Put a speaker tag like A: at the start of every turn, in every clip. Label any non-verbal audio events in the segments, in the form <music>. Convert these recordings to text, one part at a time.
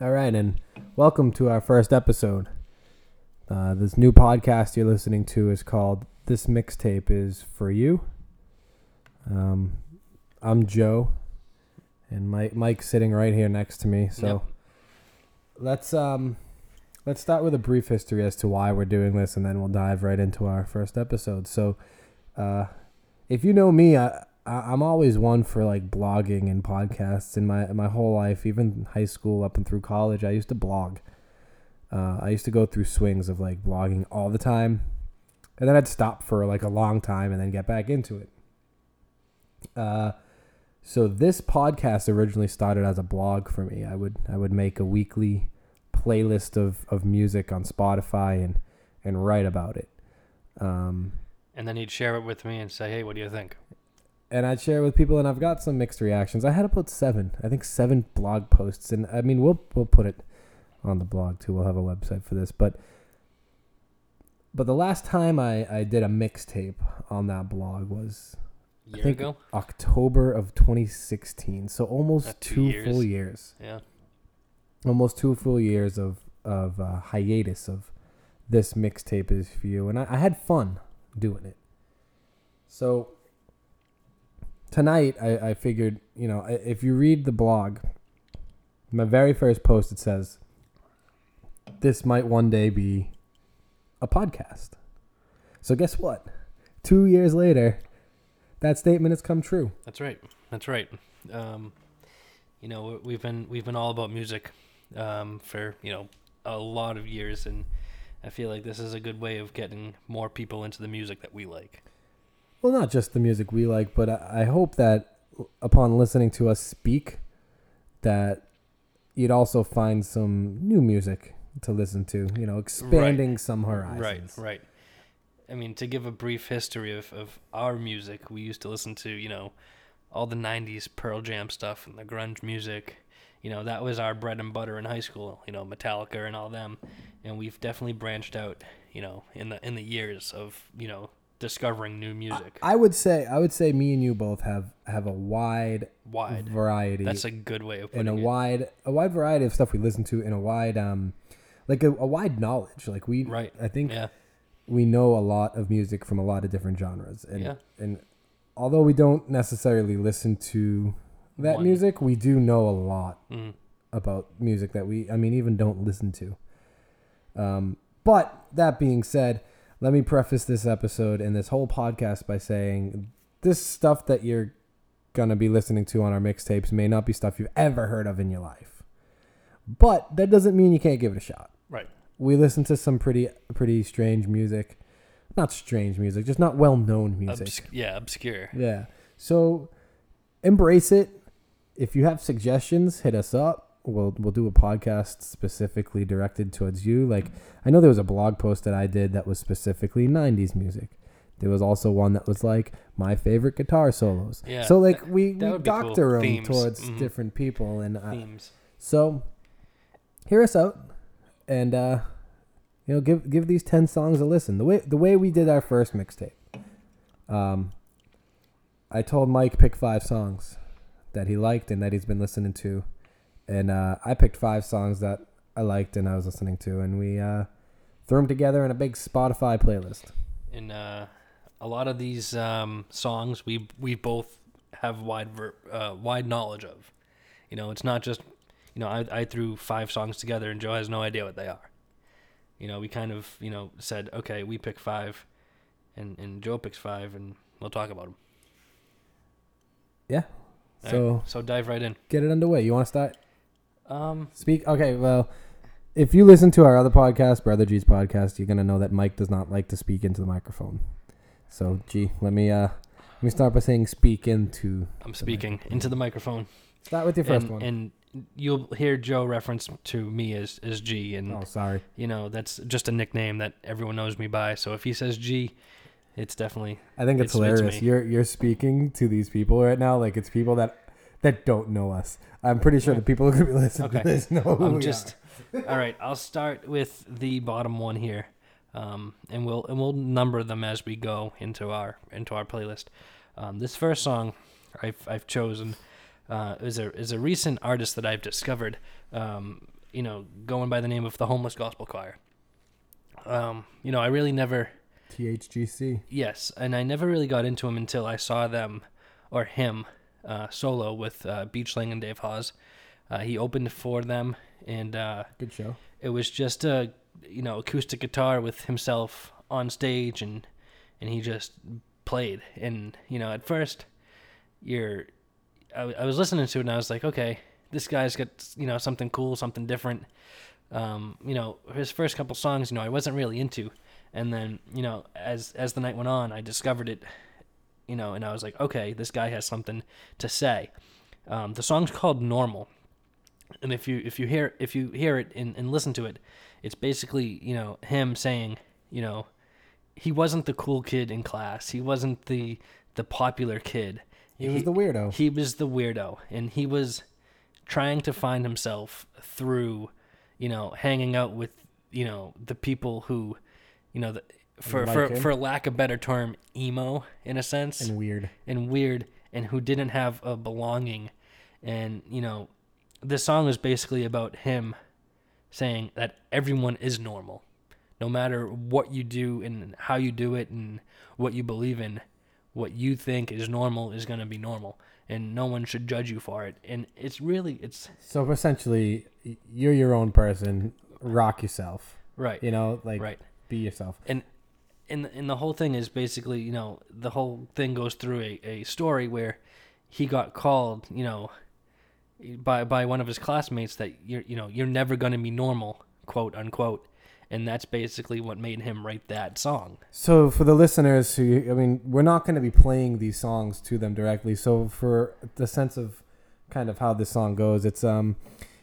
A: All right, and welcome to our first episode. Uh, this new podcast you're listening to is called "This Mixtape Is for You." Um, I'm Joe, and Mike Mike's sitting right here next to me. So
B: Yep.
A: let's um let's start with a brief history as to why we're doing this, and then we'll dive right into our first episode. So, uh, if you know me, I, I I'm always one for like blogging and podcasts. In my my whole life, even high school up and through college, I used to blog. Uh, I used to go through swings of like blogging all the time, and then I'd stop for like a long time and then get back into it. Uh, so this podcast originally started as a blog for me. I would I would make a weekly playlist of, of music on Spotify and and write about it. Um,
B: And then he'd share it with me and say, "Hey, what do you think?"
A: And I'd share it with people, and I've got some mixed reactions. I had about seven, I think seven blog posts, and I mean we'll we'll put it on the blog too. We'll have a website for this, but but the last time I I did a mixtape on that blog was
B: Year
A: think-
B: ago.
A: October of 2016, so almost
B: That's two
A: two
B: years.
A: full years,
B: Yeah.
A: almost two full years of of uh, hiatus of this mixtape is for you, and I, I had fun doing it. So tonight, I, I figured, you know, if you read the blog, my very first post it says, "This might one day be a podcast." So guess what? Two years later, that statement has come true.
B: That's right. That's right. Um, you know, we- we've been we've been all about music um, for you know a lot of years, and I feel like this is a good way of getting more people into the music that we like.
A: Well, not just the music we like, but I I hope that upon listening to us speak, that you'd also find some new music to listen to. You know, expanding some horizons.
B: Right. Right. I mean, to give a brief history of, of our music, we used to listen to you know all the '90s Pearl Jam stuff and the grunge music. You know, that was our bread and butter in high school. You know, Metallica and all them, and we've definitely branched out. You know, in the in the years of you know discovering new music.
A: I would say I would say me and you both have have a wide
B: Wide.
A: variety
B: That's a good way of putting and
A: a
B: it.
A: wide a wide variety of stuff we listen to and a wide um like a, a wide knowledge. Like we
B: Right.
A: I think
B: Yeah.
A: we know a lot of music from a lot of different genres and
B: Yeah.
A: and although we don't necessarily listen to that
B: One.
A: music we do know a lot
B: Mm.
A: about music that we i mean even don't listen to um, but that being said let me preface this episode and this whole podcast by saying this stuff that you're gonna be listening to on our mixtapes may not be stuff you've ever heard of in your life but that doesn't mean you can't give it a shot
B: Right.
A: we listen to some pretty pretty strange music not strange music just not well known music
B: Obsc- yeah. Obscure.
A: yeah so embrace it if you have suggestions hit us up we'll we'll do a podcast specifically directed towards you like i know there was a blog post that i did that was specifically 90s music there was also one that was like my favorite guitar solos
B: Yeah,
A: so like we,
B: that
A: we
B: would be cool.
A: doctor them
B: Themes.
A: towards
B: Mhm.
A: different people and uh,
B: Themes.
A: so hear us out and uh you know give give these 10 songs a listen. The way the way we did our first mixtape. Um I told Mike pick 5 songs that he liked and that he's been listening to. And uh I picked 5 songs that I liked and I was listening to and we uh threw them together in a big Spotify playlist.
B: And uh, a lot of these um, songs we we both have wide ver- uh, wide knowledge of. You know, it's not just you know I I threw five songs together and Joe has no idea what they are. You know, we kind of you know said okay, we pick five, and and Joe picks five, and we'll talk about them.
A: Yeah. So
B: so dive right in.
A: get it underway. You want to start?
B: Um,
A: Speak. Okay. Well, if you listen to our other podcast, Brother G's podcast, you're gonna know that Mike does not like to speak into the microphone. So, G, let me uh, let me start by saying speak into.
B: I'm speaking into the microphone.
A: Start with your first
B: and,
A: one.
B: and you'll hear Joe reference to me as as G, and
A: oh, sorry.
B: you know that's just a nickname that everyone knows me by. So if he says G, it's definitely
A: I think it's,
B: It's- it's
A: hilarious.
B: me.
A: you're you're speaking to these people right now like it's people that that don't know us. I'm pretty sure the people who are gonna be listening
B: Okay.
A: to this know who
B: I'm
A: we
B: just all right. I'll start with the bottom one here, um, and we'll and we'll number them as we go into our into our playlist. Um, this first song I've I've chosen uh, is a is a recent artist that I've discovered. Um, you know, going by the name of the Homeless Gospel Choir. Um, you know, I really never
A: THGC.
B: Yes, and I never really got into him until I saw them or him uh, solo with uh, Beach Slang and Dave Hause. Uh, he opened for them, and uh,
A: Good show.
B: it was just a you know acoustic guitar with himself on stage, and and he just played. And you know, at first, you're I, I was listening to it, and I was like, okay, this guy's got you know something cool, something different. Um, you know, his first couple songs, you know, I wasn't really into, and then you know, as as the night went on, I discovered it, you know, and I was like, okay, this guy has something to say. Um, the song's called Normal, and if you if you hear if you hear it and, and listen to it, it's basically you know him saying, you know, he wasn't the cool kid in class, he wasn't the the popular kid,
A: He was the weirdo.
B: he was the weirdo, and he was trying to find himself through, you know, hanging out with, you know, the people who, you know, the, for
A: Like
B: for
A: him?
B: for lack of better term, emo in a sense,
A: and weird.
B: and weird, and who didn't have a belonging, and you know, this song is basically about him saying that everyone is normal, no matter what you do and how you do it and what you believe in. What you think is normal is going to be normal, and no one should judge you for it. And it's really, it's
A: So essentially, you're your own person. Rock yourself.
B: right,
A: You know, like
B: right.
A: be yourself.
B: and and and the whole thing is basically you know the whole thing goes through a, a story where he got called you know by by one of his classmates that you're you know you're never to be normal quote unquote and that's basically what made him write that song
A: So for the listeners who, I mean, we're not going to be playing these songs to them directly. So for the sense of kind of how this song goes, it's um,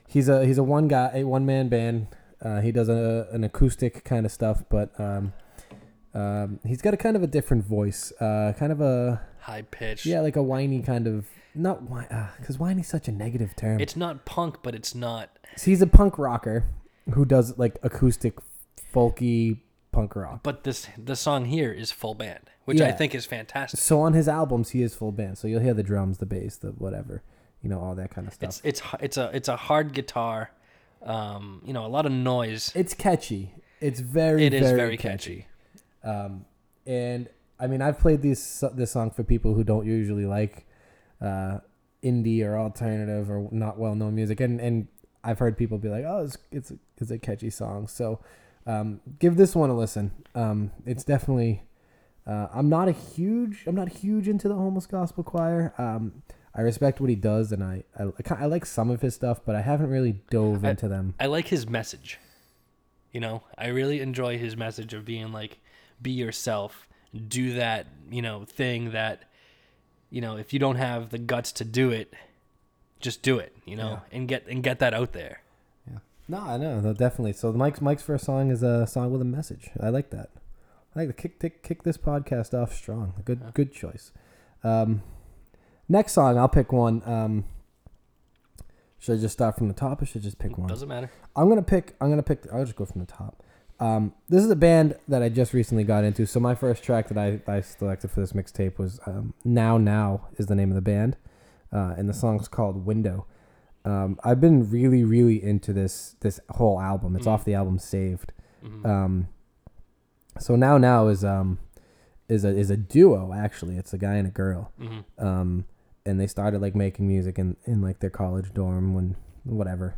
A: he's a he's a one guy, a one man band. Uh, he does a, an acoustic kind of stuff, but um, um, he's got a kind of a different voice, uh, kind of a
B: high pitch
A: yeah, like a whiny kind of not why because whiny's such a negative term.
B: it's not punk but it's not
A: So he's a punk rocker who does like acoustic, folky punk rock.
B: but this the song here is full band which i think is fantastic
A: So on his albums, he is full band. So you'll hear the drums, the bass, the whatever, you know, all that kind of stuff.
B: it's it's it's a it's a hard guitar um you know a lot of noise
A: It's catchy. It's very,
B: It is
A: very,
B: very
A: catchy. Um, and I mean, I've played this this song for people who don't usually like uh, indie or alternative or not well known music, and and I've heard people be like, "Oh, it's it's a, it's a catchy song." So um, give this one a listen. Um, it's definitely. Uh, I'm not a huge. I'm not huge into the homeless gospel choir. Um, I respect what he does, and I, I I like some of his stuff, but I haven't really dove
B: I-
A: into them.
B: I like his message. You know, I really enjoy his message of being like, be yourself, do that, you know, thing that, you know, if you don't have the guts to do it, just do it, you know, and get and get that out there. Yeah.
A: No, I know, no, definitely. So Mike's Mike's first song is a song with a message. I like that. I like to kick kick, kick this podcast off strong. Good
B: Yeah.
A: good choice. Um, next song, I'll pick one. Um, should I just start from the top, or should I just pick one?
B: Doesn't matter.
A: I'm gonna pick. I'm gonna pick. I'll just go from the top. Um, this is a band that I just recently got into. So my first track that I, I selected for this mixtape was um, "Now Now" is the name of the band, uh, and the song's called "Window." Um, I've been really, really into this this whole album. It's
B: Mm.
A: off the album "Saved."
B: Mhm.
A: Um, so "Now Now" is um is a is a duo actually. It's a guy and a girl
B: Mhm.
A: um, and they started like making music in, in like their college dorm when whatever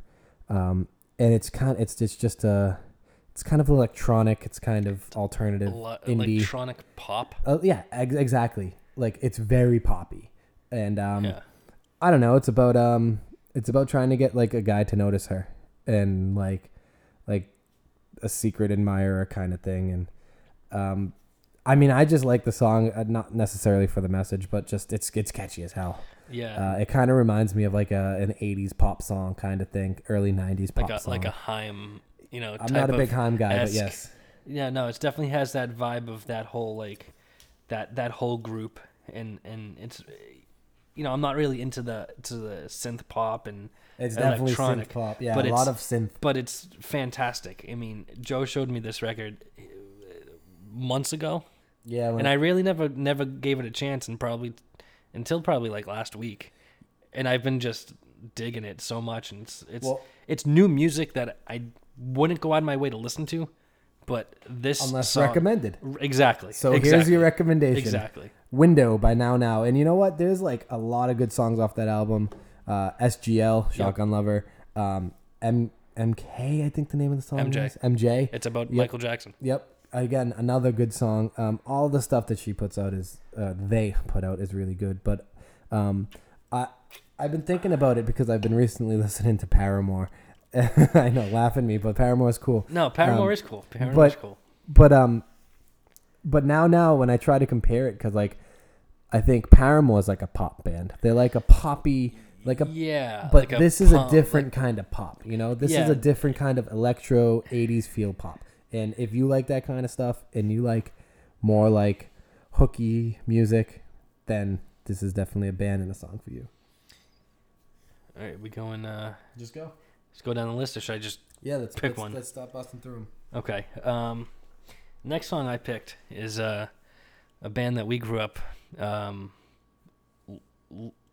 A: um, and it's kind it's it's just a it's kind of electronic it's kind of alternative
B: Ele-
A: indie
B: electronic pop.
A: uh, yeah ex- exactly like it's very poppy and um,
B: yeah.
A: I don't know it's about um it's about trying to get like a guy to notice her and like like a secret admirer kind of thing and um I mean I just like the song uh, not necessarily for the message but just it's it's catchy as hell
B: Yeah.
A: uh, it kind of reminds me of like a an '80s pop song kind of thing, early '90s pop
B: like a
A: song.
B: like a Haim, you know,
A: I'm not a big Haim guy, but yes,
B: Yeah, no, it definitely has that vibe of that whole like that that whole group and and it's you know, I'm not really into the to the synth pop and
A: it's definitely synth
B: electronic,
A: pop. Yeah,
B: but
A: a lot of synth.
B: but it's fantastic. I mean, Joe showed me this record uh, months ago
A: Yeah, when
B: and I really never never gave it a chance and probably until probably like last week. And I've been just digging it so much, and it's it's
A: Well-
B: it's new music that I wouldn't go out of my way to listen to, but this
A: Unless
B: song-
A: recommended.
B: Exactly.
A: So here's your recommendation.
B: Exactly.
A: Window by Now Now. And you know what? There's like a lot of good songs off that album. Uh, SGL, Shotgun Lover. Um, M- MK, I think the name of the song
B: MJ.
A: is. MJ.
B: It's about
A: Yep.
B: Michael Jackson.
A: Yep. Again, another good song. Um, all the stuff that she puts out is, uh, they put out is really good. But um, I, I've been thinking about it because I've been recently <laughs> listening to Paramore. <laughs> I know, laugh at me, but Paramore is cool.
B: No, Paramore
A: Um,
B: is cool. Paramore
A: but-
B: is cool.
A: but um but now now when i try to compare it because like i think paramore is like a pop band they're like a poppy like a
B: yeah,
A: but
B: like a
A: this is a
B: pump,
A: different kind of pop you know this is a different kind of electro 80s feel pop and if you like that kind of stuff and you like more like hooky music then this is definitely a band and a song for you
B: all right, we going. Uh,
A: just go
B: let's go down the list, or should I just
A: yeah let's
B: Pick
A: let's,
B: one.
A: let's stop busting through them
B: Okay. Um, next song I picked is uh, a band that we grew up. Um,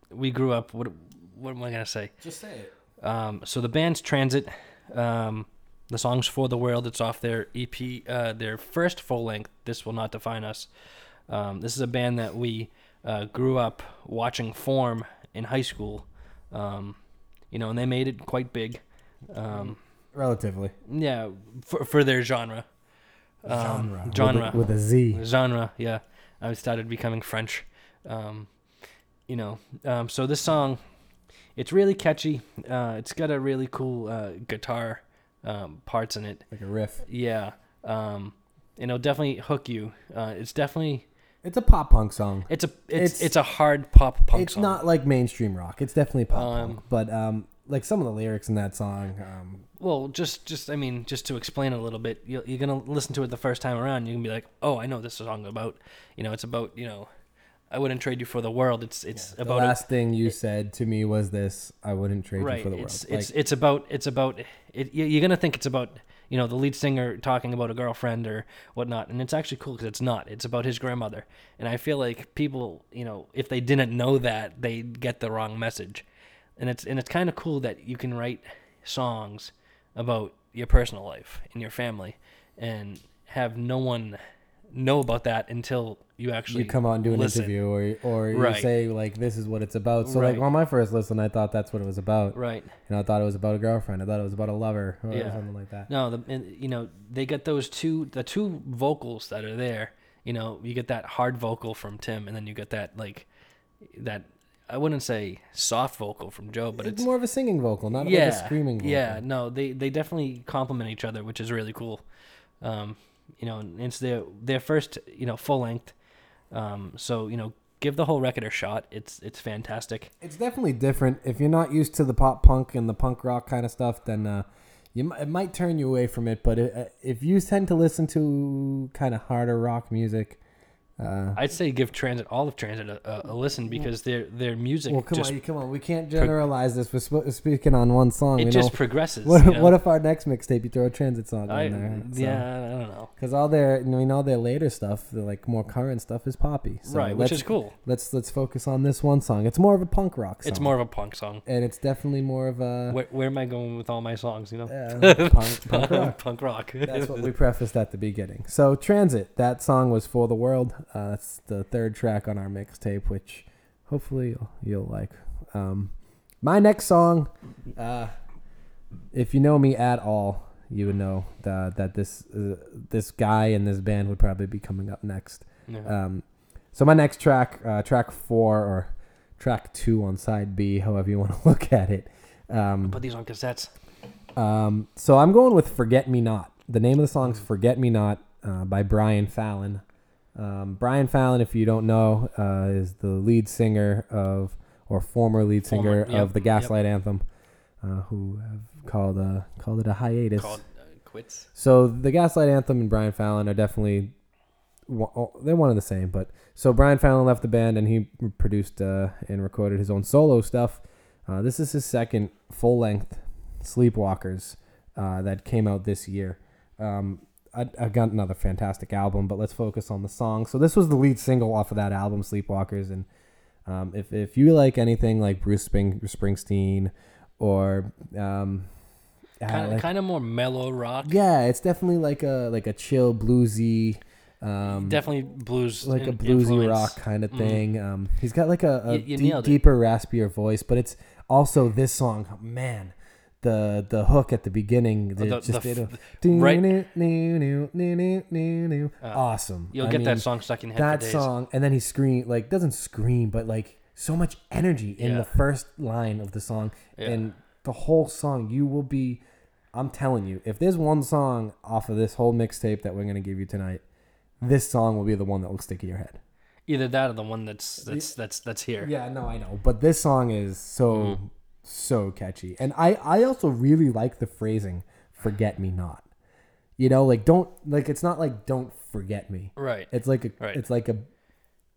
B: we grew up. What what am I gonna say?
A: just say it
B: Um, so the band's Transit. Um, the song's For the World. It's off their EP, uh, their first full length. This will not define us. Um, this is a band that we uh, grew up watching form in high school. Um, you know, and they made it quite big. Um,
A: relatively
B: yeah, for for their genre. Um,
A: genre
B: genre.
A: with a, with a z
B: Genre, yeah. I started becoming French. Um, you know, um, so this song, it's really catchy. Uh, it's got a really cool uh, guitar um, parts in it.
A: like a riff
B: Yeah. Um, and it'll definitely hook you. Uh, it's definitely
A: it's a pop punk song
B: it's a it's
A: It's-
B: it's, a hard pop punk song.
A: it's
B: song.
A: not like mainstream rock. It's definitely pop
B: Um,
A: punk. But um, like some of the lyrics in that song, um,
B: Well, just just I mean, just to explain it a little bit, you're, you're gonna listen to it the first time around. You can be like, oh, I know this song about. You know, it's about you know, I wouldn't trade you for the world. It's it's
A: the
B: about a-
A: last thing you said to me was this: "I wouldn't trade
B: right.
A: you for the
B: it's
A: world."
B: it's
A: Like,
B: it's about it's about it. you- You're gonna think it's about you know the lead singer talking about a girlfriend or whatnot, and it's actually cool because it's not. It's about his grandmother, and I feel like people, you know, if they didn't know that, they get the wrong message, and it's and it's kind of cool that you can write songs about your personal life and your family, and have no one know about that until you actually
A: you come out and do an
B: listen.
A: interview, or or you
B: Right.
A: say like, "This is what it's about." So like on my first listen, I thought that's what it was about.
B: Right.
A: You know, I thought it was about a girlfriend. I thought it was about a lover or
B: Yeah.
A: something like that.
B: No, the and, you know they get those two the two vocals that are there. You know, you get that hard vocal from Tim, and then you get that like that. I wouldn't say soft vocal from Joe, but
A: it's,
B: it's,
A: more of a singing vocal, not
B: yeah,
A: like a screaming vocal.
B: yeah. No, they they definitely complement each other, which is really cool. Um, you know, and it's their their first you know full length. Um, so you know, give the whole record a shot. It's it's fantastic.
A: It's definitely different. If you're not used to the pop punk and the punk rock kind of stuff, then uh, you it might turn you away from it. But i if you tend to listen to kind of harder rock music, uh,
B: I'd say give Transit all of Transit a, a, a listen because their their music
A: well, come
B: just
A: on, come on, we can't generalize this. We're sp- speaking on one song.
B: it
A: you
B: just
A: know?
B: progresses.
A: What,
B: you <laughs> know?
A: what if our next mixtape you throw a transit song
B: I,
A: in there?
B: yeah, I don't know.
A: Because all their, I mean, all their later stuff, the like more current stuff, is poppy. So
B: right, which is cool.
A: Let's let's focus on this one song. It's more of a punk rock song.
B: It's more of a punk song.
A: and it's definitely more of a
B: Where, where am I going with all my songs? You know,
A: yeah, <laughs> punk, punk rock.
B: punk rock.
A: That's what we prefaced at the beginning. So, Transit, that song was For the World. Uh, that's the third track on our mixtape, which hopefully you'll, you'll like. Um, my next song, uh, if you know me at all, you would know that, that this uh, this guy and this band would probably be coming up next.
B: Yeah.
A: Um, so, my next track, uh, track four or track two on side B, however you want to <laughs> look at it. Um,
B: Put these on cassettes.
A: um, so I'm going with "Forget Me Not." The name of the song
B: is
A: "Forget Me Not" uh, by Brian Fallon. Um, Brian Fallon, if you don't know, uh, is the lead singer of, or former lead singer
B: Former, yep,
A: of the. Gaslight Anthem, uh, who have called uh, called it a hiatus.
B: Called uh, Quits.
A: So the Gaslight Anthem and Brian Fallon are definitely wa- oh, they're one and the same. But so Brian Fallon left the band and he produced uh, and recorded his own solo stuff. Uh, this is his second full length Sleepwalkers uh, that came out this year. Um, I, I got another fantastic album, but let's focus on the song. So this was the lead single off of that album, Sleepwalkers, and Um, if if you like anything like Bruce Spring, Springsteen or um, uh,
B: Kind of
A: like-
B: kind of more mellow rock.
A: yeah, it's definitely like a like a chill bluesy. Um,
B: Definitely blues.
A: like a bluesy
B: influence.
A: rock kind of
B: Mhm.
A: thing. Um, he's got like a, a
B: You- you
A: deep, deeper, raspier voice, but it's also this song. Man, the the hook at the beginning,
B: Oh,
A: the,
B: the-
A: just
B: the
A: a,
B: right-. Uh,
A: awesome.
B: You'll
A: I
B: get
A: mean,
B: that song stuck in your head
A: That song, and then he scream like doesn't scream, but like so much energy in
B: Yeah.
A: the first line of the song,
B: Yeah.
A: and the whole song. You will be. I'm telling you, if there's one song off of this whole mixtape that we're gonna give you tonight, this song will be the one that will stick in your head.
B: Either that or the one that's that's that's that's here.
A: Yeah, no, I know, but this song is so
B: Mhm.
A: So catchy, and I I also really like the phrasing "forget me not." You know, like don't like it's not like don't forget me.
B: Right.
A: It's like a
B: Right.
A: it's like a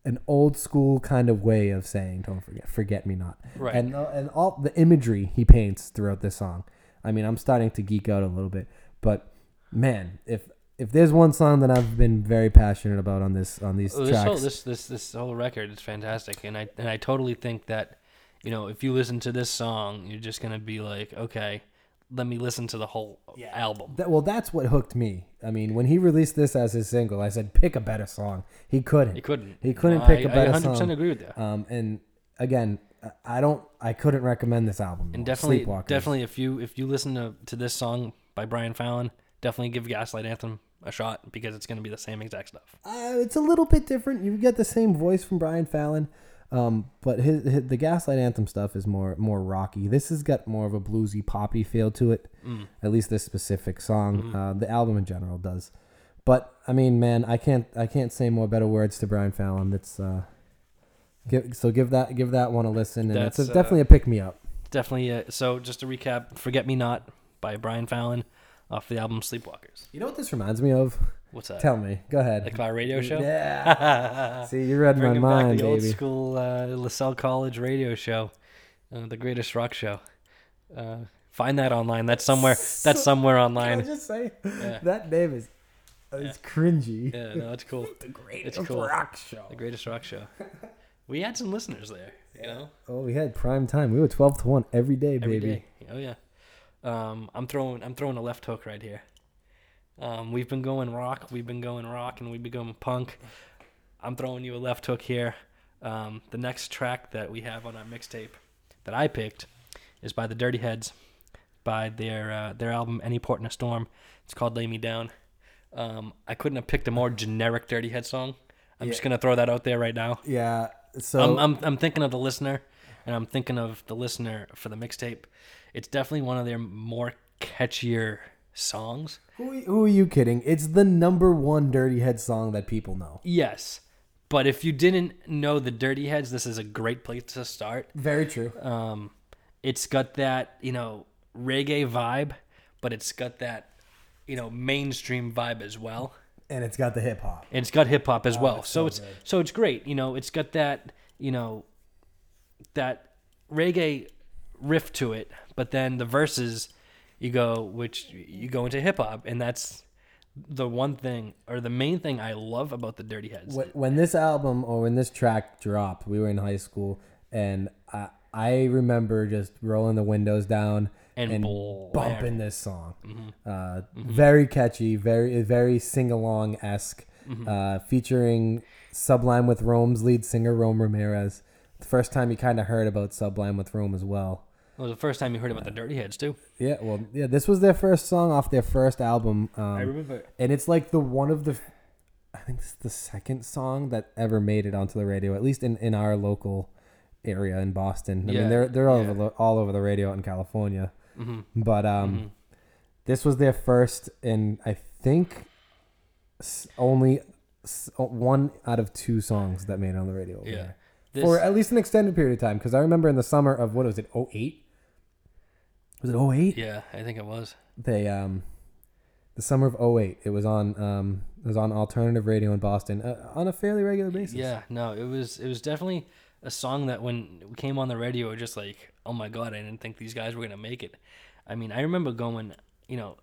A: an old school kind of way of saying don't forget forget me not.
B: Right.
A: And uh, and all the imagery he paints throughout this song. I mean, I'm starting to geek out a little bit, but man, if if there's one song that I've been very passionate about on this on these
B: Well, this
A: tracks,
B: whole this this this whole record is fantastic, and I and I totally think that, you know, if you listen to this song, you're just gonna be like, okay, let me listen to the whole album.
A: That, well, that's what hooked me. I mean, when he released this as his single, I said, pick a better song. He couldn't.
B: You couldn't.
A: He couldn't
B: No,
A: pick
B: I-
A: a better
B: I 100%
A: song.
B: agree with that.
A: Um, and again, I- I don't. I couldn't recommend this album.
B: And definitely,
A: Sleepwalkers.
B: definitely, if you if you listen to to this song by Brian Fallon, definitely give Gaslight Anthem a shot because it's gonna be the same exact stuff.
A: Uh, it's a little bit different. You get the same voice from Brian Fallon, um, but his, his the Gaslight Anthem stuff is more more rocky. This has got more of a bluesy poppy feel to it.
B: Mm.
A: At least this specific song.
B: Mhm.
A: Uh, the album in general does. But I mean, man, I can't I can't say more better words to Brian Fallon. That's uh, give, so give that give that one a listen, and it's
B: That's,
A: a,
B: uh,
A: definitely a pick me up.
B: Definitely. Uh, so just to recap, "Forget Me Not" by Brian Fallon off the album Sleepwalkers.
A: You know what this reminds me of?
B: What's that?
A: Tell me. Go ahead.
B: like our radio show.
A: Yeah. <laughs> See, you read my mind,
B: back the old school uh, Lasell College radio show, uh, the greatest rock show. Uh, find that online. That's somewhere. That's somewhere
A: Can I
B: online.
A: just say
B: Yeah.
A: that name is it's cringy.
B: Yeah, no, it's <laughs> cool.
A: The greatest
B: cool.
A: rock show.
B: The greatest rock show. <laughs> We had some listeners there. You know,
A: Oh, we had prime time. We were twelve to one every day,
B: every
A: baby.
B: day. Oh yeah. Um, I'm throwing. I'm throwing a left hook right here. Um, we've been going rock. We've been going rock, and we've been going punk. I'm throwing you a left hook here. Um, the next track that we have on our mixtape that I picked is by the Dirty Heads, by their uh, their album Any Port in a Storm. It's called Lay Me Down. Um, I couldn't have picked a more generic Dirty Head song. I'm just gonna throw that out there right now.
A: Yeah. So
B: I'm, I'm I'm thinking of the listener, and I'm thinking of the listener for the mixtape. It's definitely one of their more catchier songs.
A: who, who are you kidding? It's the number one Dirty Head song that people know.
B: Yes, but if you didn't know the Dirty Heads, this is a great place to start.
A: Very true.
B: Um, it's got that you know reggae vibe, but it's got that you know mainstream vibe as well.
A: And it's got the hip hop.
B: and it's got hip hop as well.
A: it's
B: So,
A: so
B: it's
A: good.
B: so it's great. You know, it's got that you know that reggae riff to it, but then the verses you go which you go into hip hop, and that's the one thing or the main thing I love about the Dirty Heads.
A: When, this album or when this track dropped, we were in high school, and I, I remember just rolling the windows down
B: And
A: and, bumping this song.
B: Mm-hmm.
A: Uh, Very catchy, very very sing along esque,
B: Mm-hmm.
A: uh, featuring Sublime with Rome's lead singer Rome Ramirez. The first time you kind of heard about Sublime with Rome as well.
B: It was the first time you heard about the Dirty Heads too.
A: Yeah, well, yeah, this was their first song off their first album. Um,
B: I remember.
A: and it's like the one of the i think it's the second song that ever made it onto the radio at least in, in our local area in boston i
B: Yeah,
A: mean they're they're all
B: yeah.
A: over the, all over the radio in california
B: hmm
A: but um
B: Mhm.
A: this was their first and i think only one out of two songs that made it on the radio over
B: Yeah.
A: there.
B: This,
A: for at least an extended period of time because i remember in the summer of what was it 08 was it 08
B: yeah, I think it was.
A: they um the summer of 08 it was on um it was on alternative radio in boston uh, on a fairly regular basis
B: Yeah, no, it was it was definitely a song that when it came on the radio, just like, oh my god, I didn't think these guys were gonna make it. I mean, I remember going, you know,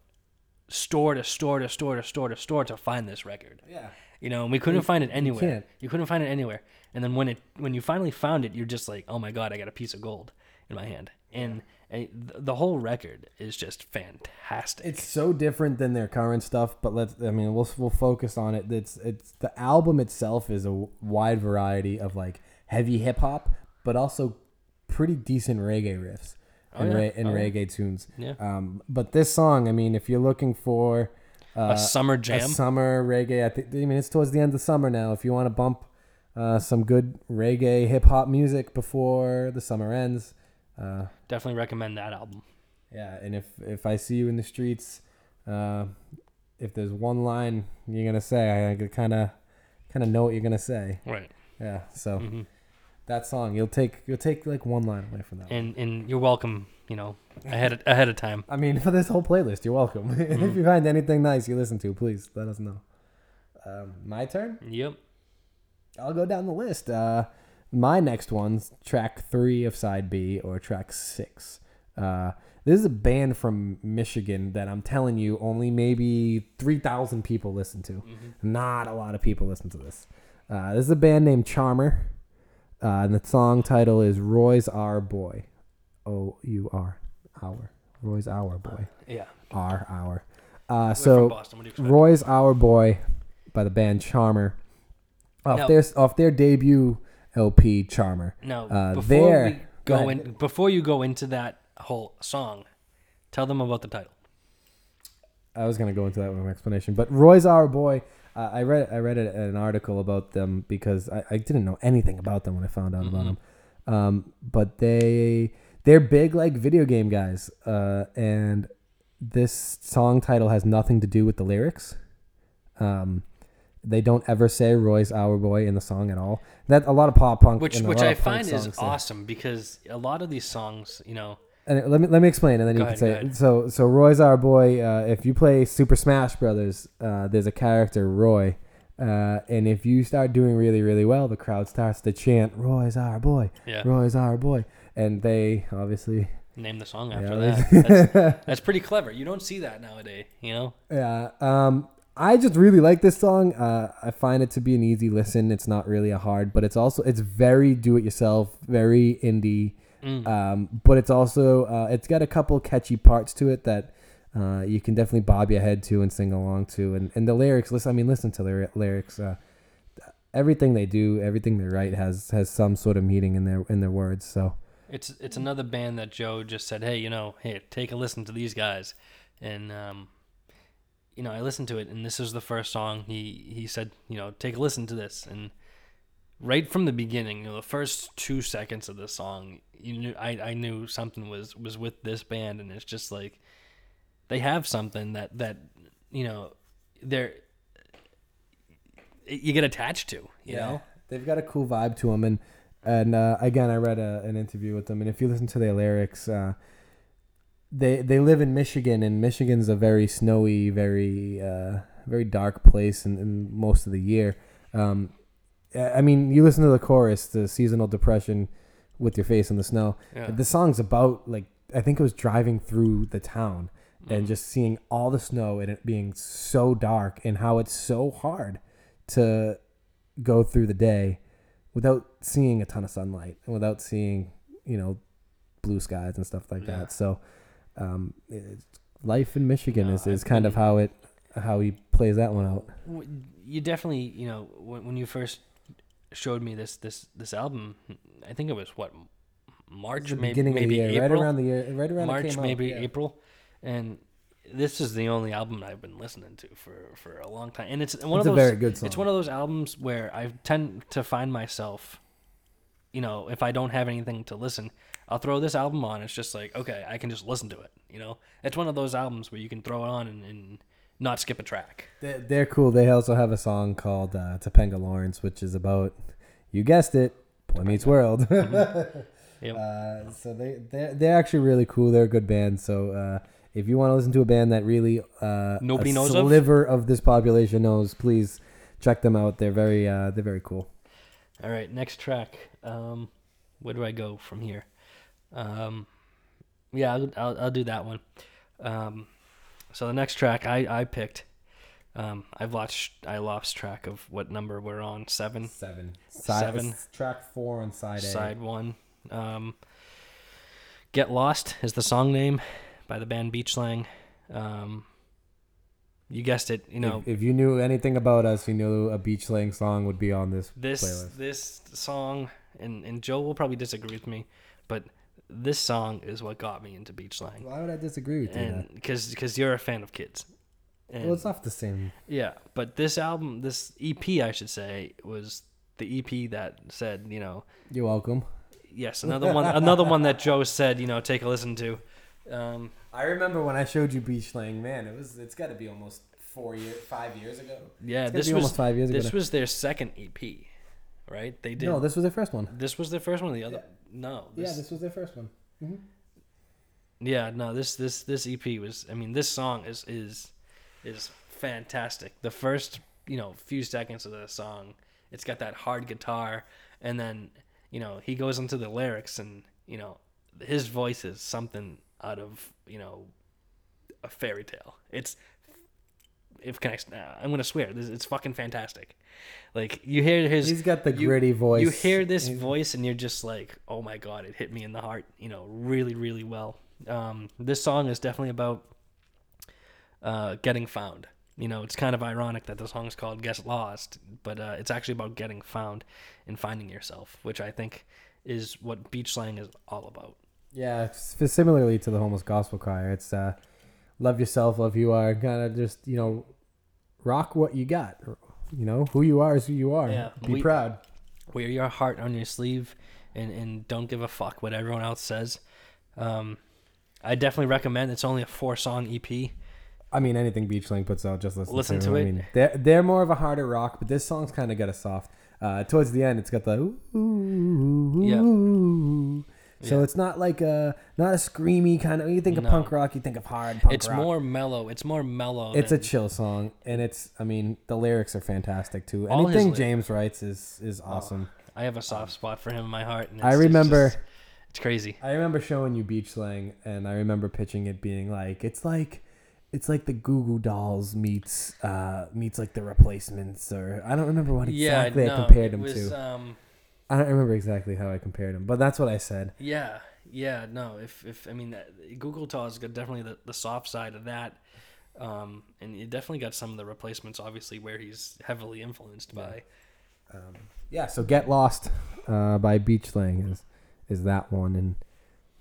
B: store to store to store to store to store to find this record.
A: Yeah.
B: You know, and we couldn't
A: You-
B: find it
A: you
B: anywhere.
A: can't.
B: You couldn't find it anywhere. And then when it when you finally found it, you're just like, oh my god, I got a piece of gold in my hand. And the whole record is just fantastic.
A: It's so different than their current stuff, but let's. I mean, we'll we'll focus on it. It's it's the album itself is a wide variety of like heavy hip hop, but also pretty decent reggae riffs
B: Oh,
A: and,
B: yeah.
A: re- and
B: Oh,
A: reggae tunes.
B: yeah.
A: Um, but this song, I mean, if you're looking for uh,
B: a summer jam, a
A: summer reggae, I think. I mean, it's towards the end of summer now. If you want to bump uh, some good reggae hip hop music before the summer ends. Uh,
B: Definitely recommend that album.
A: yeah, and if if I see you in the streets, uh, if there's one line you're gonna say, I kind of kind of know what you're gonna say.
B: Right.
A: Yeah, so
B: hmm
A: that song you'll take you'll take like one line away from that. one.
B: And and you're welcome. You know, ahead of, ahead of time.
A: I mean, <laughs> for this whole playlist, you're welcome. <laughs>
B: Mm-hmm.
A: if you find anything nice you listen to, please let us know. Um, my turn.
B: Yep.
A: I'll go down the list. Uh, my next one's track three of side B or track six. Uh, this is a band from Michigan that I'm telling you only maybe 3,000 people listen to. Not a lot of people listen to this. Uh, this is a band named Charmer. Uh, and the song title is Roy's Our Boy. O U R. Our. Roy's Our Boy.
B: Yeah.
A: Our, our. Uh, so
B: Boston. What do you expect?
A: Roy's Our Boy by the band Charmer. Off
B: Now-
A: their off their debut LP Charmer.
B: No,
A: Uh,
B: before
A: there-
B: we
A: go
B: in, before you go into that whole song, tell them about the title.
A: I was gonna go into that with an explanation, but Roy's Our Boy. Uh, I read I read an article about them because I, I didn't know anything about them when I found out about
B: Mhm.
A: them. Um, but they they're big like video game guys, uh, and this song title has nothing to do with the lyrics. Um, they don't ever say Roy's Our Boy in the song at all. That a lot of pop punk,
B: Which which I find is
A: say-
B: awesome because a lot of these songs, you know,
A: And let me let me explain, and then you
B: ahead,
A: can say So so Roy's our boy. Uh, if you play Super Smash Brothers, uh, there's a character Roy, uh, and if you start doing really really well, the crowd starts to chant Roy's our boy,
B: yeah,
A: Roy's our boy, and they obviously
B: name the song after
A: they- <laughs>
B: that. That's, that's pretty clever. You don't see that nowadays, you know.
A: Yeah. Um, I just really like this song. Uh, I find it to be an easy listen. It's not really a hard, but it's also it's very do it yourself, very indie.
B: Mm.
A: Um, but it's also uh, it's got a couple catchy parts to it that uh, you can definitely bob your head to and sing along to. And and the lyrics, listen, I mean, listen to the lyrics. Uh, everything they do, everything they write has has some sort of meaning in their in their words. So
B: It's it's another band that Joe just said, hey, you know, hey, take a listen to these guys, and um, you know, I listened to it, and this is the first song he he said, you know, take a listen to this, and right from the beginning, you know, the first two seconds of the song, you knew I I knew something was was with this band, and it's just like they have something that that you know they're you get attached to, you know.
A: they've got a cool vibe to them. And and uh, again, I read a, an interview with them, and if you listen to their lyrics, uh, they they live in Michigan, and Michigan's a very snowy, very uh, very dark place in, in most of the year. Um, I mean, you listen to the chorus, the seasonal depression with your face in the snow.
B: Yeah.
A: The song's about like I think it was driving through the town
B: Mm.
A: and just seeing all the snow and it being so dark and how it's so hard to go through the day without seeing a ton of sunlight and without seeing you know blue skies and stuff like
B: Yeah.
A: that. So um, life in Michigan
B: No,
A: is, is kind of how it how he plays that one out.
B: You definitely you know when, when you first showed me this this this album i think it was what march maybe
A: beginning
B: maybe
A: of the year,
B: april
A: right around the year, right around
B: march maybe
A: yeah.
B: april and this is the only album i've been listening to for for a long time and it's one
A: It's
B: of
A: a
B: those
A: very good song.
B: it's one of those albums where i tend to find myself you know if i don't have anything to listen i'll throw this album on it's just like okay i can just listen to it you know it's one of those albums where you can throw it on and, and not skip a track
A: They're, they're cool. They also have a song called uh, Topanga Lawrence, which is about, you guessed it, Boy Meets World. <laughs>
B: Yep.
A: uh, so they they're, they're actually really cool. They're a good band. So uh, if you want to listen to a band that really uh,
B: Nobody
A: a
B: knows of?
A: sliver of? this population knows, please check them out. They're very uh, they're very cool.
B: All right, next track. Um, where do I go from here? Um, yeah, I'll, I'll, I'll do that one. Um, So the next track I I picked, um, I've lost I lost track of what number we're on. Seven,
A: Seven.
B: Seven.
A: track four on side A.
B: side one. Um, Get Lost is the song name by the band Beach Slang. Um, you guessed it. You know
A: if, if you knew anything about us, you knew a Beach Slang song would be on this
B: this
A: playlist.
B: this song, and and Joe will probably disagree with me, but this song is what got me into Beach Slang.
A: Why would I disagree with you?
B: and because because you're a fan of kids. And,
A: well, it's off the same.
B: yeah, but this album, this EP, I should say, was the EP that said, you know,
A: You're welcome.
B: yes, another one, another one that Joe said, you know, take a listen to. Um,
A: I remember when I showed you Beach Slang. Man, it was. It's got to be almost four years, five years ago.
B: yeah,
A: It's
B: this
A: be
B: was
A: almost five years ago.
B: this was their second EP, right? They did.
A: no, this was their first one.
B: this was their first one. The other, no,
A: yeah,
B: this,
A: this was their first one. Mm-hmm.
B: Yeah, no, this this this EP was. I mean, this song is is is fantastic. The first you know few seconds of the song, it's got that hard guitar, and then you know he goes into the lyrics, and you know his voice is something out of you know a fairy tale. It's if can I? uh, I'm gonna swear. This, it's fucking fantastic. Like you hear his.
A: He's got the
B: you-
A: gritty voice.
B: You hear this
A: He's-
B: voice and you're just like, oh my god, it hit me in the heart, you know, really, really well. Um, this song is definitely about uh, getting found. You know, it's kind of ironic that the song's called "Get Lost," but uh, it's actually about getting found and finding yourself, which I think is what beach slang is all about.
A: Yeah, similarly to the homeless gospel choir, it's uh, love yourself, love who you are, kind of just you know, rock what you got. You know, who you are is who you are.
B: Yeah,
A: Be
B: we-
A: proud.
B: Wear your heart on your sleeve, and and don't give a fuck what everyone else says. Um, I definitely recommend. It's only a four song EP.
A: I mean, anything Beach Slang puts out, just listen,
B: Listen
A: to,
B: to
A: I
B: it.
A: mean, they're they're more of a harder rock, but this song's kind of got a soft. Uh, towards the end, it's got the ooh, ooh,
B: ooh,
A: ooh. So
B: Yeah.
A: it's not like a not a screamy kind of. You think of
B: No.
A: punk rock, you think of hard punk
B: it's
A: rock.
B: more mellow. It's more mellow.
A: It's a chill song, and it's. I mean, the lyrics are fantastic too.
B: All
A: Anything James writes is is awesome.
B: I have a soft spot for him in my heart. And
A: I
B: it's- it's
A: remember-
B: just- it's crazy.
A: I remember showing you Beach Slang, and I remember pitching it being like it's like it's like the Goo Goo Dolls meets uh meets like the Replacements, or I don't remember what exactly
B: yeah,
A: I
B: no,
A: compared
B: it
A: them
B: was,
A: to.
B: Um,
A: I don't remember exactly how I compared them, but that's what I said.
B: yeah, yeah, no. If if I mean, that- Goo Goo Dolls got definitely the, the soft side of that, um, and it definitely got some of the replacements. Obviously, where he's heavily influenced by.
A: Um, yeah, so Get Lost uh, by Beach Slang is is that one, and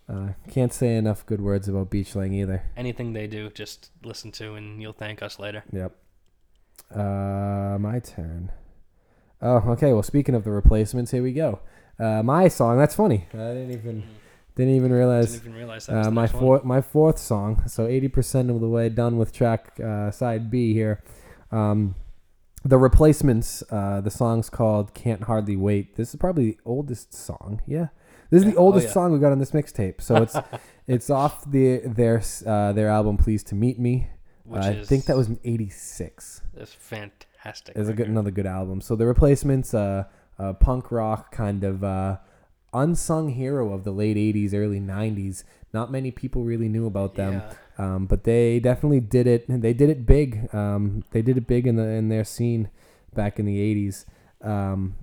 A: uh, can't say enough good words about Beach Slang either.
B: Anything they do, just listen to, and you'll thank us later.
A: Yep. Uh, my turn. Oh, okay. Well, speaking of the replacements, here we go. Uh, my song. That's funny. I didn't even didn't even realize.
B: Didn't even realize that
A: Uh, my fourth my fourth song. So eighty percent of the way done with track uh, side B here. Um, the replacements. Uh, the song's called "Can't Hardly Wait." This is probably the oldest song. Yeah, this is
B: Yeah.
A: the
B: Oh,
A: oldest
B: yeah.
A: song we got on this mixtape. So it's <laughs> it's off the their uh, their album "Pleased to Meet Me."
B: Which
A: I think that was eighty six.
B: that's fantastic fantastic.
A: It's a good, another good album. So the replacements, uh, uh punk rock kind of uh, unsung hero of the late '80s, early '90s. Not many people really knew about them,
B: yeah.
A: um, but they definitely did it. They did it big. Um, they did it big in the in their scene back in the '80s. Um,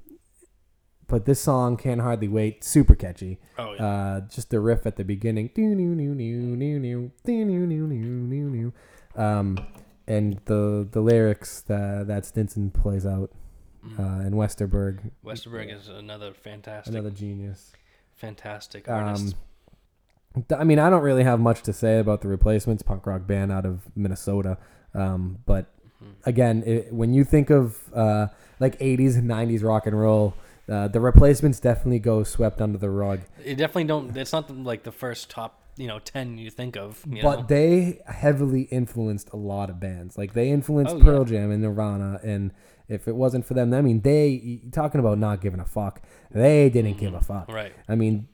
A: but this song can't hardly wait. Super catchy.
B: Oh yeah.
A: Uh, just the riff at the beginning. Do new new new new new new new new new. Um, and the the lyrics that that Stinson plays out
B: Mm.
A: uh, and Westerberg,
B: Westerberg is another fantastic,
A: another genius.
B: fantastic
A: Um,
B: artist.
A: th- I mean, I don't really have much to say about the replacements, punk rock band out of Minnesota. Um, but
B: Mhm.
A: again, it, when you think of uh, like '80s and '90s rock and roll, uh, the replacements definitely go swept under the rug.
B: It definitely don't. It's not the, like the first top, you know, ten you think of. You
A: but
B: know?
A: they heavily influenced a lot of bands. Like they influenced
B: Oh,
A: Pearl
B: yeah.
A: Jam and Nirvana, and if it wasn't for them, I mean, they talking about not giving a fuck. They didn't give a mm-hmm. fuck.
B: right.
A: I mean,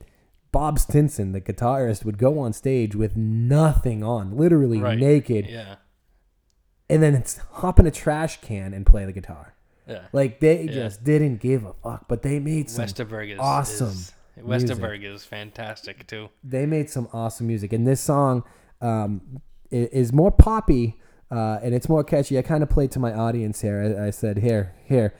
A: Bob Stinson, the guitarist, would go on stage with nothing on, literally
B: Right.
A: naked,
B: Yeah.
A: and then it's hop in a trash can and play the guitar.
B: Yeah.
A: Like they
B: Yeah.
A: just didn't give a fuck, but they made some
B: Westerberg is
A: awesome
B: is- Westerberg is fantastic too.
A: they made some awesome music and this song um is more poppy uh, and it's more catchy. I kind of played to my audience here. I, I said, "Here, here,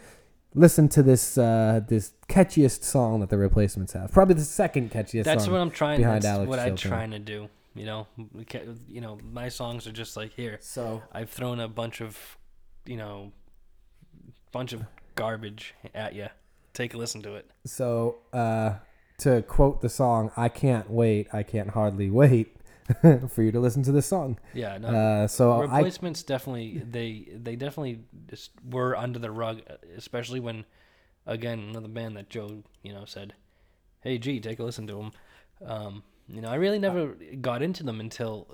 A: listen to this uh, this catchiest song that the Replacements have. Probably the second catchiest
B: That's
A: song."
B: what I'm trying.
A: behind
B: That's
A: Alex
B: what I'm trying to do. You know, you know, my songs are just like here.
A: so
B: I've thrown a bunch of, you know, bunch of garbage at you. Take a listen to it.
A: so uh, to quote the song, "I can't wait, I can't hardly wait <laughs> for you to listen to this song."
B: Yeah, no.
A: Uh, so I
B: replacements definitely they they definitely just were under the rug, especially when, again, another band that Joe you know said, "Hey, G, take a listen to them." Um, you know, I really never got into them until,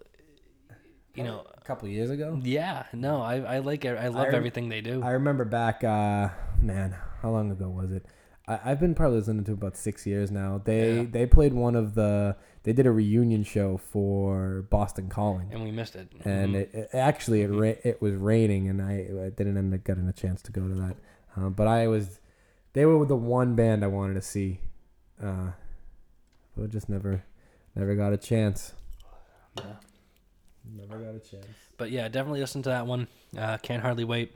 B: you know,
A: a couple years ago.
B: yeah, no, I I like it. I love
A: rem-
B: everything they do.
A: I remember back, uh, man, how long ago was it? I, I've been probably listening to about six years now. They
B: Yeah.
A: they played one of the they did a reunion show for Boston Calling,
B: and we missed it.
A: and
B: Mhm.
A: it, it actually it ra- it was raining, and I, I didn't end up getting a chance to go to that. Um, but I was they were the one band I wanted to see, uh, but just never never got a chance.
B: Yeah.
A: Never got a chance.
B: But yeah, definitely listen to that one. Uh, Can't hardly wait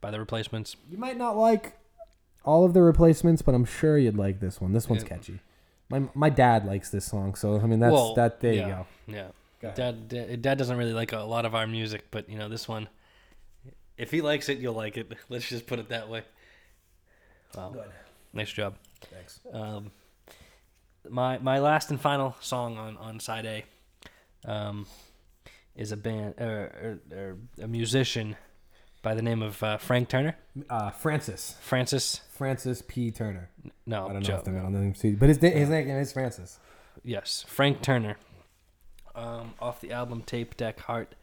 B: by the replacements.
A: You might not like all of the replacements, but I'm sure you'd like this one. This one's
B: Yeah.
A: catchy. My my dad likes this song, so I mean that's
B: Well,
A: that. There
B: yeah.
A: you go.
B: Yeah,
A: Go ahead.
B: Dad, Dad, Dad doesn't really like a lot of our music, but you know this one. If he likes it, you'll like it. <laughs> Let's just put it that way. Wow,
A: Good.
B: nice job.
A: Thanks.
B: Um, my my last and final song on on side A, um, is a band or, or, or a musician by the name of uh, Frank Turner.
A: Uh, Francis
B: Francis,
A: Francis P. Turner.
B: no,
A: I don't know
B: Joe.
A: if the middle name, but his his name is Francis.
B: Yes, Frank Turner. Um, off the album Tape Deck Heart.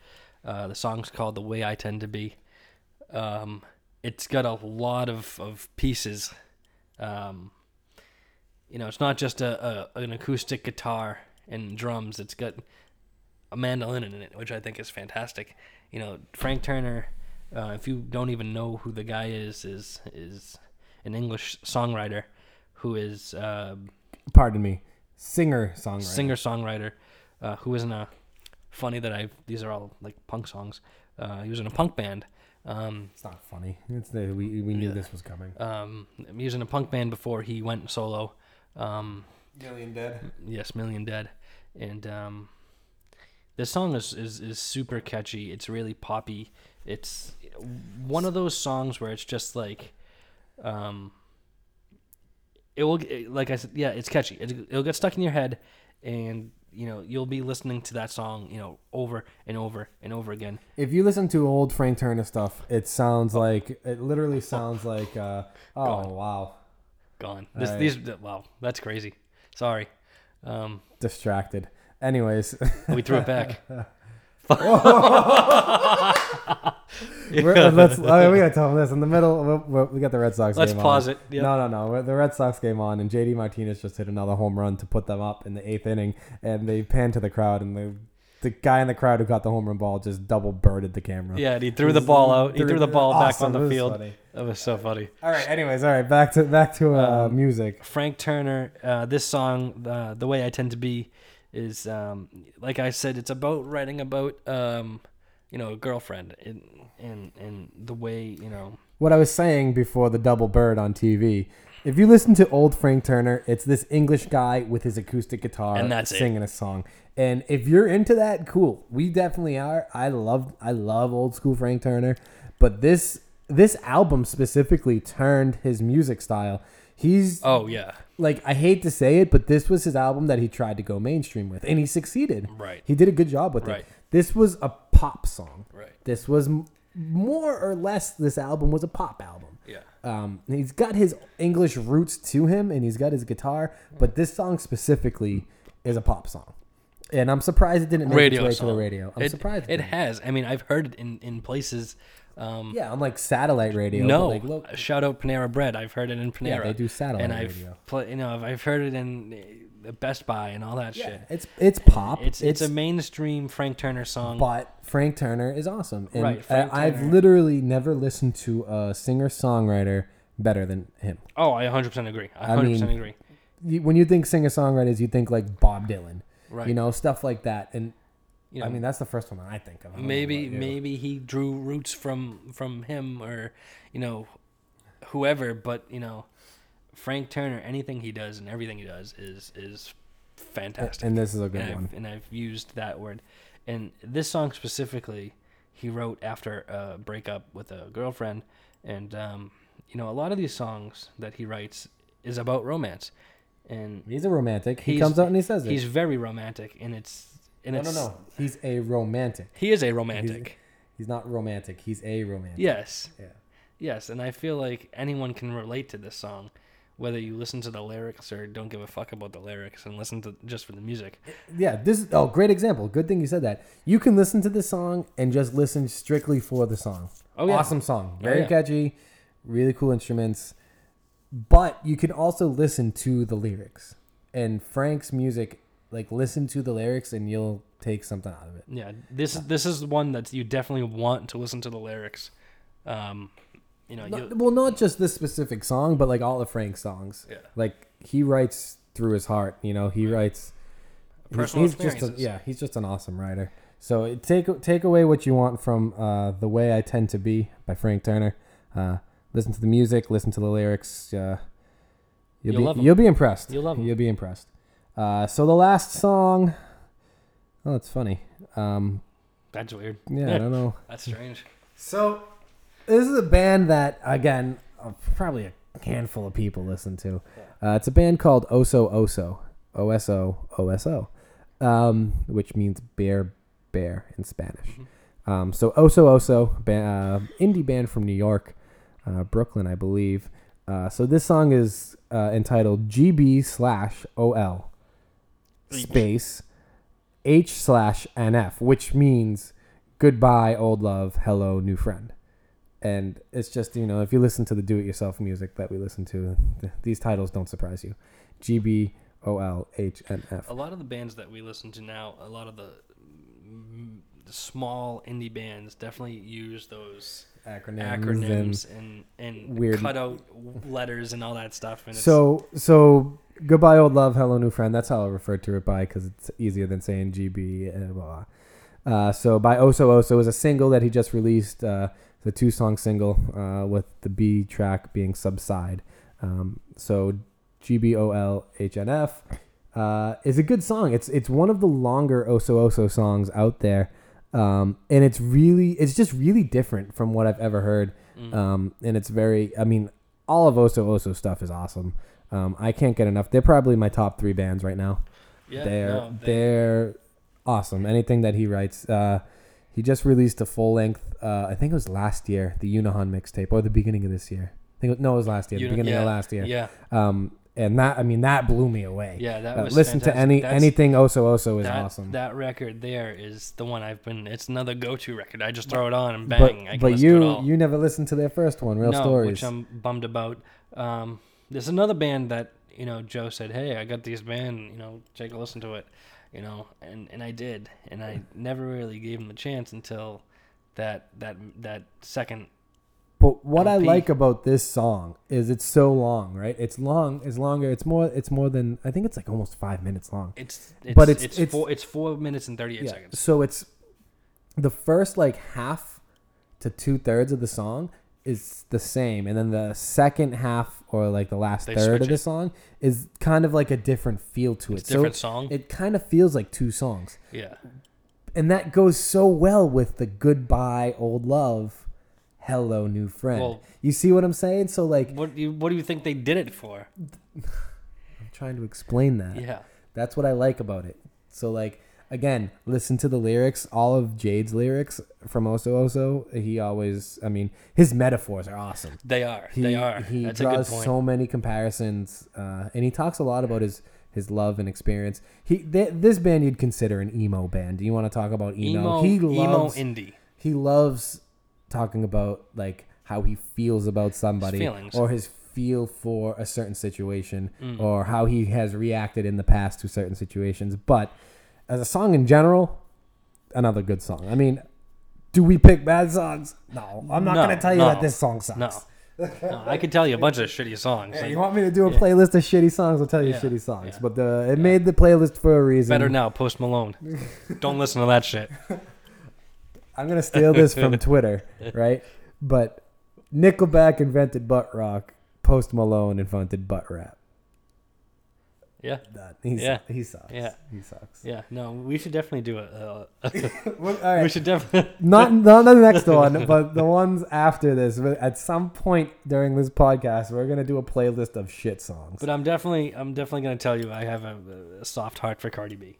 B: Uh, the song's called The Way I Tend to Be. Um, it's got a lot of, of pieces. Um, you know, it's not just a, a an acoustic guitar and drums. It's got a mandolin in it, which I think is fantastic. You know, Frank Turner. Uh, if you don't even know who the guy is, is is an English songwriter who is uh,
A: Pardon me, singer songwriter.
B: singer songwriter uh, who was in a funny that I these are all like punk songs. Uh, he was in a punk band. Um,
A: It's not funny. It's the, we we knew
B: Yeah.
A: this was coming.
B: um, he was in a punk band before he went solo. Um,
A: Million Dead.
B: yes, Million Dead, and um, this song is, is is super catchy. It's really poppy. It's one of those songs where it's just like, um, it will like I said, yeah, it's catchy. It, it'll get stuck in your head, and you know you'll be listening to that song, you know, over and over and over again.
A: If you listen to old Frank Turner stuff, it sounds like it literally sounds like. Uh, <laughs> oh
B: Gone.
A: wow,
B: Gone. This,
A: Alright.
B: These wow, that's crazy. Sorry, um,
A: distracted. Anyways, <laughs>
B: we threw it back. <laughs>
A: We're, let's. Uh, we gotta tell them this in the middle. We, got the Red Sox.
B: Let's
A: game
B: pause
A: on.
B: it. Yep.
A: No, no, no. The Red Sox game on, and JD Martinez just hit another home run to put them up in the eighth inning, and they pan to the crowd, and the the guy in the crowd who got the home run ball just double birded the camera.
B: Yeah, and he threw the ball out. He threw the ball back
A: Awesome.
B: on
A: It
B: the
A: was
B: field.
A: funny.
B: That was so funny.
A: All right. Anyways, all right. Back to back to uh,
B: Um,
A: music.
B: Frank Turner, uh, this song, uh, The Way I Tend to Be, is, um, like I said, it's about writing about, um, you know, a girlfriend and, and, and the way, you know,
A: What I was saying before the double bird on TV. If you listen to old Frank Turner, it's this English guy with his acoustic guitar
B: And that's it.
A: singing a song. And if you're into that, cool. We definitely are. I love I love old school Frank Turner, but this this album specifically turned his music style. He's
B: oh, yeah,
A: like I hate to say it, but this was his album that he tried to go mainstream with, and he succeeded.
B: right,
A: He did a good job with
B: Right.
A: it. This was a pop song.
B: right,
A: This was m- more or less. This album was a pop album.
B: yeah.
A: Um, he's got his English roots to him, and he's got his guitar. But this song specifically is a pop song, and I'm surprised it didn't make
B: Radio
A: its way to the radio. I'm
B: it,
A: surprised
B: It
A: didn't.
B: has. I mean, I've heard it in, in places. Um,
A: Yeah, on like satellite radio.
B: no,
A: like, look,
B: shout out Panera Bread. I've heard it in Panera.
A: yeah, they do satellite
B: and I've
A: radio.
B: pla- you know I've, I've heard it in Best Buy and all that
A: Yeah,
B: shit.
A: it's it's pop.
B: It's, it's a mainstream Frank Turner song.
A: but Frank Turner is awesome, and
B: Right,
A: I, I've literally never listened to a singer songwriter better than him.
B: oh, I 100% agree. I
A: I
B: 100%
A: mean,
B: agree.
A: You, when you think singer songwriters, you think like Bob Dylan,
B: Right.
A: you know, stuff like that, and
B: you know,
A: I mean, that's the first one I think of. I
B: maybe maybe he drew roots from from him or you know whoever but you know frank turner anything he does and everything he does is is fantastic
A: And this is a good
B: and
A: one.
B: I've, and I've used that word and this song specifically he wrote after a breakup with a girlfriend and um, you know a lot of these songs that he writes is about romance and
A: He's a romantic. He comes out and he says it.
B: he's very romantic and it's and
A: no, no,
B: it's
A: no. He's a romantic.
B: he is a romantic
A: He's not romantic. He's a romantic.
B: yes
A: Yeah.
B: Yes, and I feel like anyone can relate to this song, whether you listen to the lyrics or don't give a fuck about the lyrics and listen to just for the music.
A: Yeah, this is oh great example. Good thing you said that. You can listen to this song and just listen strictly for the song.
B: Oh yeah,
A: Awesome song.
B: Oh,
A: Very
B: yeah.
A: catchy, really cool instruments. But you can also listen to the lyrics. And Frank's music, like listen to the lyrics and you'll take something out of it.
B: yeah. This is this is one that you definitely want to listen to the lyrics. Um, you know,
A: Not- well, not just this specific song, but like all of Frank's songs.
B: yeah,
A: Like he writes through his heart, you know, he writes he's-
B: personal
A: he's just a,
B: experiences.
A: yeah, he's just an awesome writer. So take take away what you want from uh, "The Way I Tend to Be" by Frank Turner. Uh, listen to the music, listen to the lyrics. Uh, you'll,
B: You'll
A: be
B: love 'em.
A: you'll be impressed.
B: You'll love 'em.
A: You'll be impressed. Uh, so the last song, oh, it's funny. Um,
B: That's weird.
A: yeah, I don't know. <laughs>
B: That's strange.
A: So this is a band that again uh, probably a handful of people listen to. Uh, it's a band called Oso Oso, O S O O S O, um, which means bear bear in Spanish. Um, so Oso Oso, ba- uh, indie band from New York, uh, Brooklyn, I believe. Uh, so this song is uh, entitled GB slash OL space H slash NF, which means goodbye, old love, hello, new friend. And it's just, you know, if you listen to the do it yourself music that we listen to, th- these titles don't surprise you. G B O L H N F.
B: A lot of the bands that we listen to now, a lot of the, mm, the small indie bands definitely use those
A: Acronyms. and-
B: acronyms and and,
A: weird-
B: cutout letters and all that stuff. And it's,
A: So, so goodbye, old love, hello, new friend. That's how I refer to it by because it's easier than saying GB. Uh, blah, blah. Uh, so by Oso Oso is a single that he just released. Uh, the two song single uh, with the B track being Subside. Um, so GBOLHNF uh, is a good song. It's it's one of the longer Oso Oso songs out there, um, and it's really it's just really different from what I've ever heard.
B: mm,
A: Um, and it's very, I mean, all of Oso Oso stuff is awesome. Um, I can't get enough. They're probably my top three bands right now.
B: yeah,
A: they're
B: no, they-
A: they're awesome. Anything that he writes, uh, he just released a full length. Uh, I think it was last year, the Yunahon mixtape, or the beginning of this year. I think it, no, it was last year, the beginning
B: yeah,
A: of last year.
B: Yeah,
A: Um, and that, I mean, that blew me away.
B: yeah, that
A: Uh,
B: was
A: listen to any
B: That's-
A: anything Oso Oso is
B: that,
A: awesome.
B: That record there is the one I've been. It's another go-to record. I just throw it on and
A: but
B: bang.
A: But
B: it
A: you you never listened to their first one, Real
B: no,
A: Stories.
B: which I'm bummed about. Um, there's another band that you know Joe said, "Hey, I got this band. You know, take a listen to it." You know, and and I did, and I never really gave him a chance until that that that second.
A: But what I like about this song is it's so long, right? It's long, it's longer. It's more. It's more than I think it's like almost five minutes long.
B: It's, it's
A: But it's-
B: it's
A: it's-
B: four it's four minutes and thirty eight
A: Yeah.
B: seconds.
A: So it's the first like half to two thirds of the song is the same, and then the second half or like the last
B: They
A: third
B: switch
A: of the
B: it.
A: song is kind of like a different feel to
B: It's
A: it.
B: different
A: so
B: song.
A: it kind of feels like two songs,
B: yeah,
A: and that goes so well with the goodbye old love, hello new friend.
B: Well-
A: you see what I'm saying? So like
B: what do you what do you think they did it for? <sighs>
A: I'm trying to explain that.
B: Yeah,
A: That's what I like about it. So like again, listen to the lyrics. All of Jade's lyrics from Oso Oso. He always, I mean, his metaphors are awesome.
B: they are.
A: He,
B: they are.
A: He
B: That's
A: draws so many comparisons, uh, and he talks a lot about his his love and experience. He th- this band you'd consider an emo band. Do you want to talk about emo?
B: emo,
A: he
B: emo
A: loves
B: indie.
A: he loves talking about like how he feels about somebody
B: feelings.
A: or his feel for a certain situation
B: Mm.
A: or how he has reacted in the past to certain situations. But as a song in general, another good song. I mean, do we pick bad songs? No, I'm not
B: No,
A: going to tell you
B: no,
A: that this song sucks.
B: no. No, I could tell you a bunch of shitty songs.
A: Hey,
B: like,
A: you want me to do a playlist of shitty songs? I'll tell you
B: Yeah,
A: shitty songs.
B: yeah.
A: But the it made the playlist for a reason.
B: better now, Post Malone. Don't listen to that shit. <laughs>
A: I'm gonna steal this from <laughs> Twitter, right? But Nickelback invented butt rock. Post Malone invented butt rap.
B: Yeah,
A: That, he's,
B: Yeah.
A: he sucks.
B: Yeah.
A: he sucks.
B: yeah. No, we should definitely do it. Uh, <laughs>
A: Well, <laughs> all right.
B: We should definitely. <laughs>
A: not not the next one, but the ones after this. At some point during this podcast, we're gonna do a playlist of shit songs.
B: But I'm definitely, I'm definitely gonna tell you, I have a, a soft heart for Cardi B.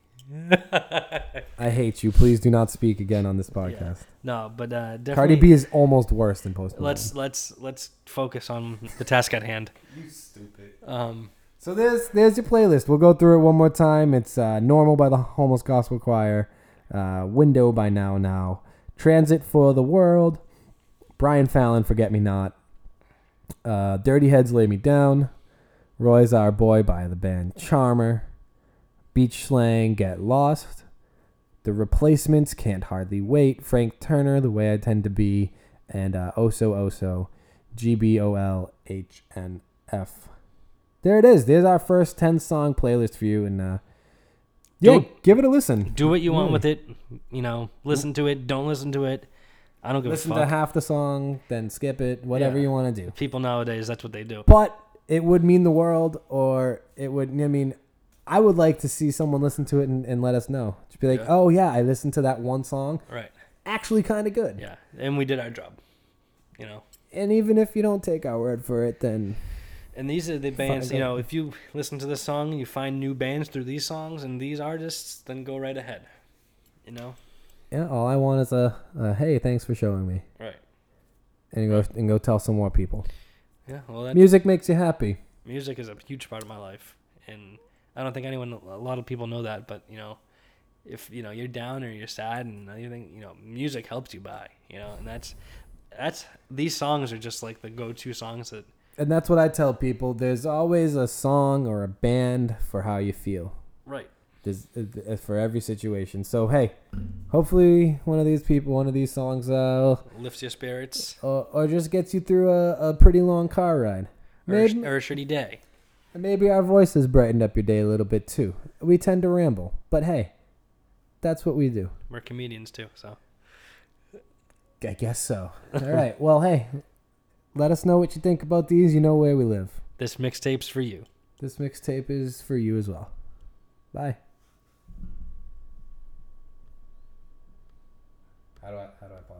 A: I hate you. Please do not speak again on this podcast.
B: No, but uh, definitely.
A: Cardi B is almost worse than Post Malone.
B: Let's let's let's focus on the task at hand.
A: You stupid.
B: Um,
A: So there's there's your playlist. We'll go through it one more time. It's uh, "Normal" by the Homeless Gospel Choir, uh, "Window" by Now Now, "Transit for the World," Brian Fallon, "Forget Me Not," uh, "Dirty Heads Lay Me Down," "Roy's Our Boy" by the band Charmer, "Beach Slang," "Get Lost," "The Replacements," "Can't Hardly Wait," Frank Turner, "The Way I Tend to Be," and uh, "Oso Oso," G B O L H N F. There it is. There's our first 10 song playlist for you. And uh,
B: Do it.
A: give it a listen.
B: do what you want
A: Really.
B: with it. You know, listen to it. Don't listen to it. I don't give
A: Listen
B: a
A: to half the song, then skip it, whatever
B: Yeah.
A: you want to do.
B: People nowadays, that's what they do.
A: But it would mean the world, or it would, I mean, I would like to see someone listen to it and, and let us know. Just be like,
B: Yeah.
A: oh, yeah, I listened to that one song.
B: Right.
A: Actually, kind of good.
B: Yeah. And we did our job. You know.
A: And even if you don't take our word for it, then
B: And these are the bands,
A: Find
B: you know, if you listen to this song, you find new bands through these songs and these artists, then go right ahead. You know?
A: yeah, all I want is a, a hey, thanks for showing me.
B: Right.
A: And go, and go tell some more people.
B: Yeah, well, that
A: Music makes you happy.
B: music is a huge part of my life. And I don't think anyone, a lot of people know that, but, you know, if, you know, you're down or you're sad and anything, you know, music helps you by, you know, and that's, that's, these songs are just like the go to songs that,
A: And that's what I tell people. There's always a song or a band for how you feel.
B: right.
A: There's uh, for every situation. So hey, hopefully one of these people, one of these songs, uh,
B: Lifts your spirits
A: or, or just gets you through a, a pretty long car ride.
B: or, a
A: Maybe
B: or a shitty day.
A: maybe our voices brightened up your day a little bit too. We tend to ramble, but hey, that's what we do.
B: We're comedians too, so.
A: I guess so. All right. Well, hey, let us know what you think about these. You know where we live.
B: This mixtape's for you.
A: This mixtape is for you as well. Bye. How do I how do I pause this thing?